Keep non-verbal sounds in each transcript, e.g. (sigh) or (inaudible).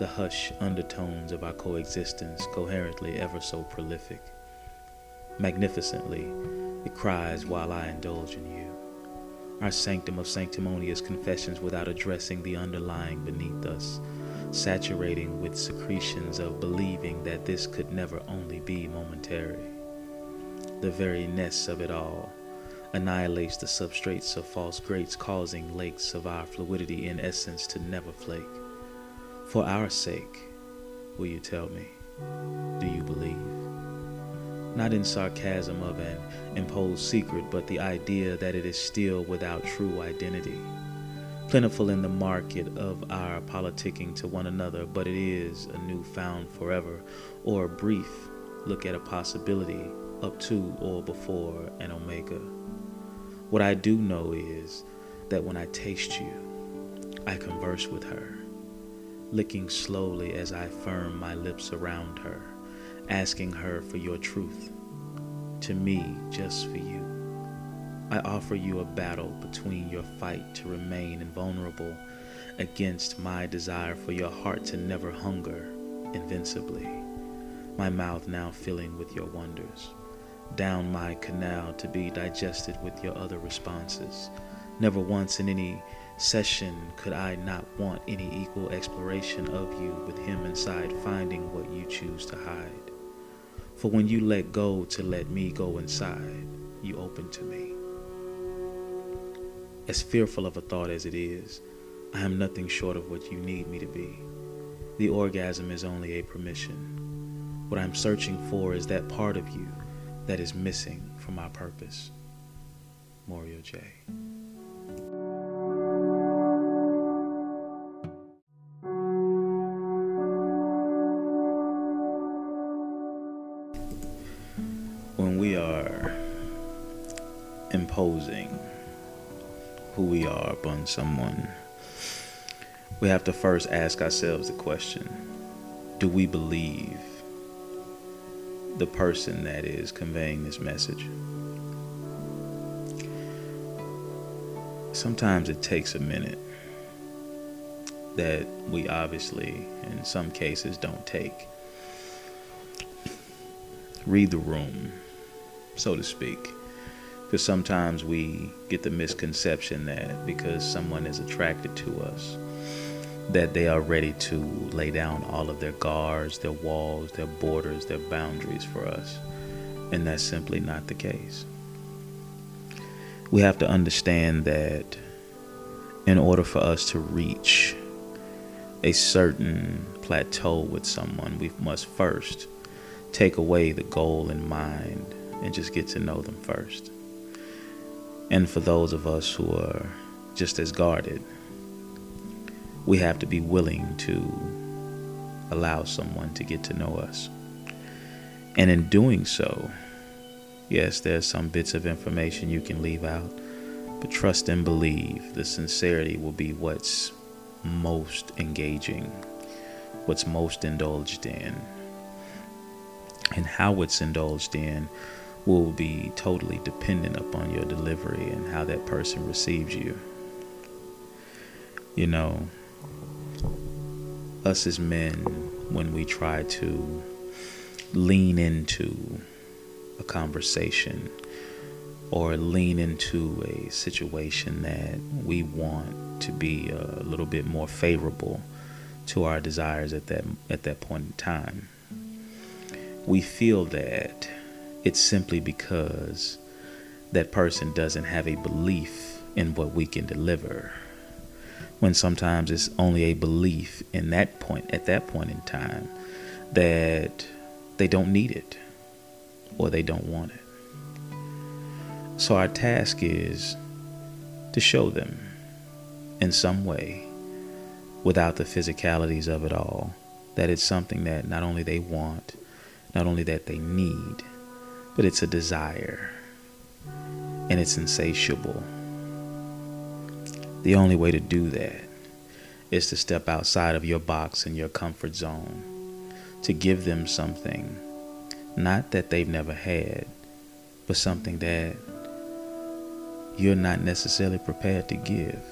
The hush undertones of our coexistence, coherently ever so prolific. Magnificently, it cries while I indulge in you. Our sanctum of sanctimonious confessions without addressing the underlying beneath us, saturating with secretions of believing that this could never only be momentary. The very ness of it all annihilates the substrates of false grates, causing lakes of our fluidity in essence to never flake. For our sake, will you tell me, do you believe? Not in sarcasm of an imposed secret, but the idea that it is still without true identity. Plentiful in the market of our politicking to one another, but it is a new found forever, or a brief look at a possibility up to or before an omega. What I do know is that when I taste you, I converse with her, licking slowly as I firm my lips around her, asking her for your truth, to me, just for you. I offer you a battle between your fight to remain invulnerable against my desire for your heart to never hunger invincibly, my mouth now filling with your wonders down my canal to be digested with your other responses. Never once in any session could I not want any equal exploration of you with him inside, finding what you choose to hide. For when you let go to let me go inside, you open to me. As fearful of a thought as it is, I am nothing short of what you need me to be. The orgasm is only a permission. What I'm searching for is that part of you that is missing from my purpose. Mario J. imposing who we are upon someone, we have to first ask ourselves the question do we believe the person that is conveying this message. Sometimes it takes a minute that we obviously, in some cases, don't take. Read the room, so to speak. Because sometimes we get the misconception that because someone is attracted to us, that they are ready to lay down all of their guards, their walls, their borders, their boundaries for us. And that's simply not the case. We have to understand that in order for us to reach a certain plateau with someone, we must first take away the goal in mind and just get to know them first. And for those of us who are just as guarded, we have to be willing to allow someone to get to know us. And in doing so, yes, there's some bits of information you can leave out, but trust and believe the sincerity will be what's most engaging, what's most indulged in. And how it's indulged in will be totally dependent upon your delivery and how that person receives you. You know, us as men when we try to lean into a conversation or lean into a situation that we want to be a little bit more favorable to our desires at that at that point in time. we feel that it's simply because that person doesn't have a belief in what we can deliver. When sometimes it's only a belief in that point, at that point in time, that they don't need it or they don't want it. So our task is to show them in some way, without the physicalities of it all, that it's something that not only they want, not only that they need, but it's a desire and it's insatiable. The only way to do that is to step outside of your box and your comfort zone, to give them something, not that they've never had, but something that you're not necessarily prepared to give.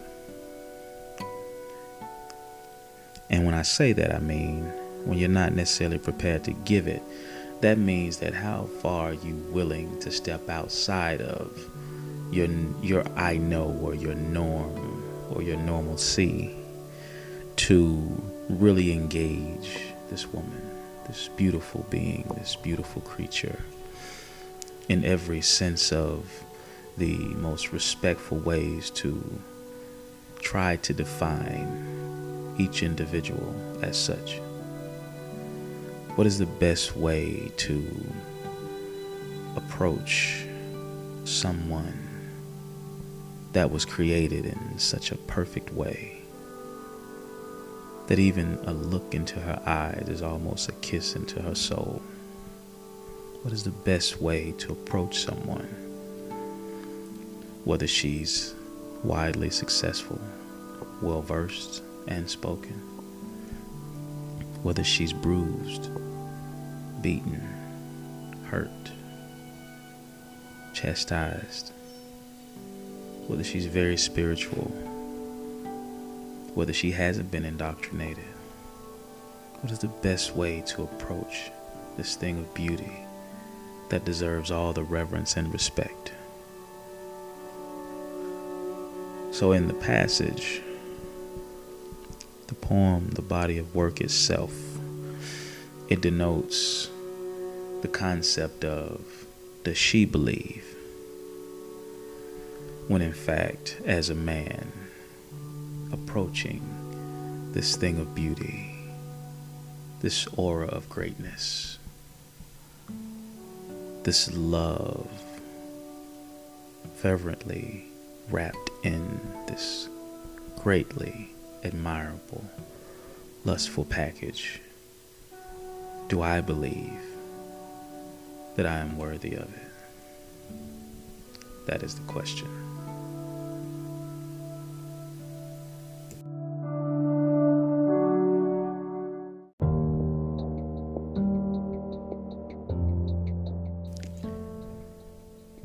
And when I say that, I mean when you're not necessarily prepared to give it, that means that how far are you willing to step outside of your your I know or your norm or your normalcy to really engage this woman, this beautiful being, this beautiful creature in every sense of the most respectful ways to try to define each individual as such. What is the best way to approach someone that was created in such a perfect way that even a look into her eyes is almost a kiss into her soul? What is the best way to approach someone? Whether she's widely successful, well versed, and spoken, whether she's bruised, beaten, hurt, chastised, whether she's very spiritual, whether she hasn't been indoctrinated. What is the best way to approach this thing of beauty that deserves all the reverence and respect? So, in the passage, the poem, the body of work itself, it denotes the concept of does she believe? When in fact, as a man approaching this thing of beauty, this aura of greatness, this love fervently wrapped in this greatly admirable, lustful package, do I believe that I am worthy of it? That is the question.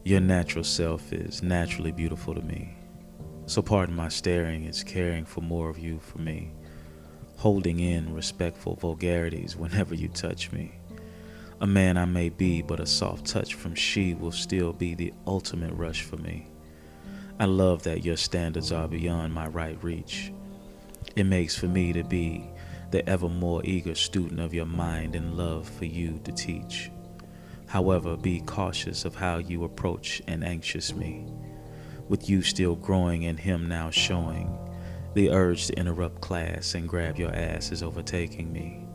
Your natural self is naturally beautiful to me. So pardon my staring, it's caring for more of you for me, holding in respectful vulgarities whenever you touch me. A man I may be, but a soft touch from she will still be the ultimate rush for me. I love that your standards are beyond my right reach. It makes for me to be the ever more eager student of your mind and love for you to teach. However, be cautious of how you approach and anxious me. With you still growing and him now showing, the urge to interrupt class and grab your ass is overtaking me.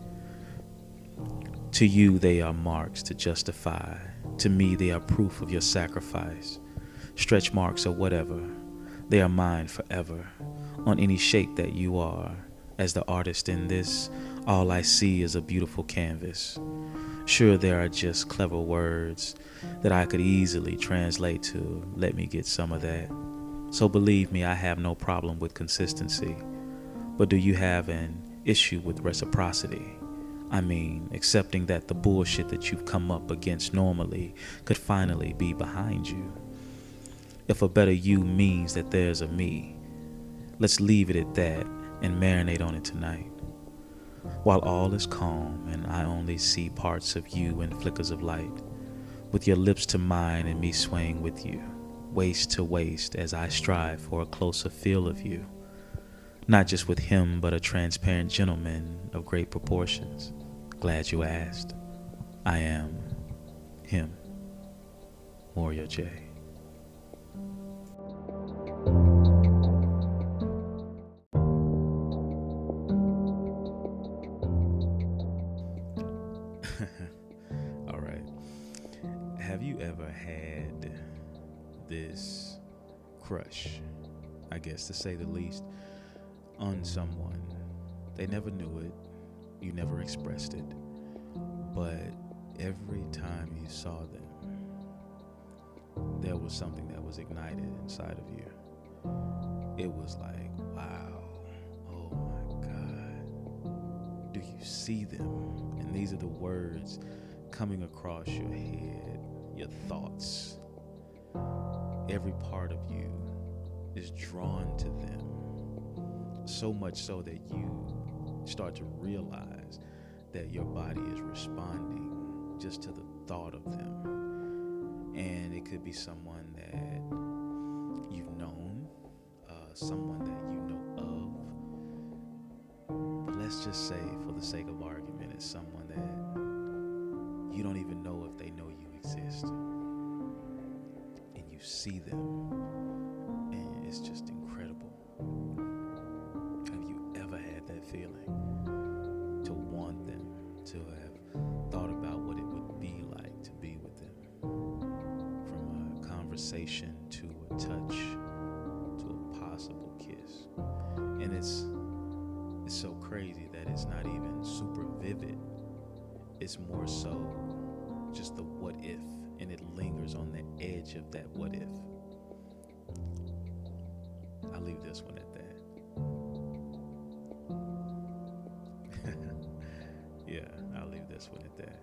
To you, they are marks to justify. To me, they are proof of your sacrifice. Stretch marks or whatever, they are mine forever. On any shape that you are, as the artist in this, all I see is a beautiful canvas. Sure, there are just clever words that I could easily translate to let me get some of that. So believe me, I have no problem with consistency. But do you have an issue with reciprocity? I mean, accepting that the bullshit that you've come up against normally could finally be behind you. If a better you means that there's a me, let's leave it at that and marinate on it tonight. While all is calm and I only see parts of you in flickers of light, with your lips to mine and me swaying with you, waist to waist as I strive for a closer feel of you. Not just with him, but a transparent gentleman of great proportions. Glad you asked. I am him, Moria J. (laughs) All right. Have you ever had this crush, I guess to say the least, on someone? They never knew it, you never expressed it, but every time you saw them, there was something that was ignited inside of you. It was like, wow, oh my God, do you see them? And these are the words coming across your head, your thoughts. Every part of you is drawn to them, so much so that you start to realize that your body is responding just to the thought of them. And it could be someone that you've known, uh, someone that you know of. But let's just say, for the sake of argument, it's someone that you don't even know if they know you exist. See them, and it's just incredible. Have you ever had that feeling? To want them, to have thought about what it would be like to be with them. From a conversation to a touch to a possible kiss. And it's it's so crazy that it's not even super vivid. It's more so just the what if and it lingers on the edge of that what if. I'll leave this one at that. (laughs) yeah, I'll leave this one at that.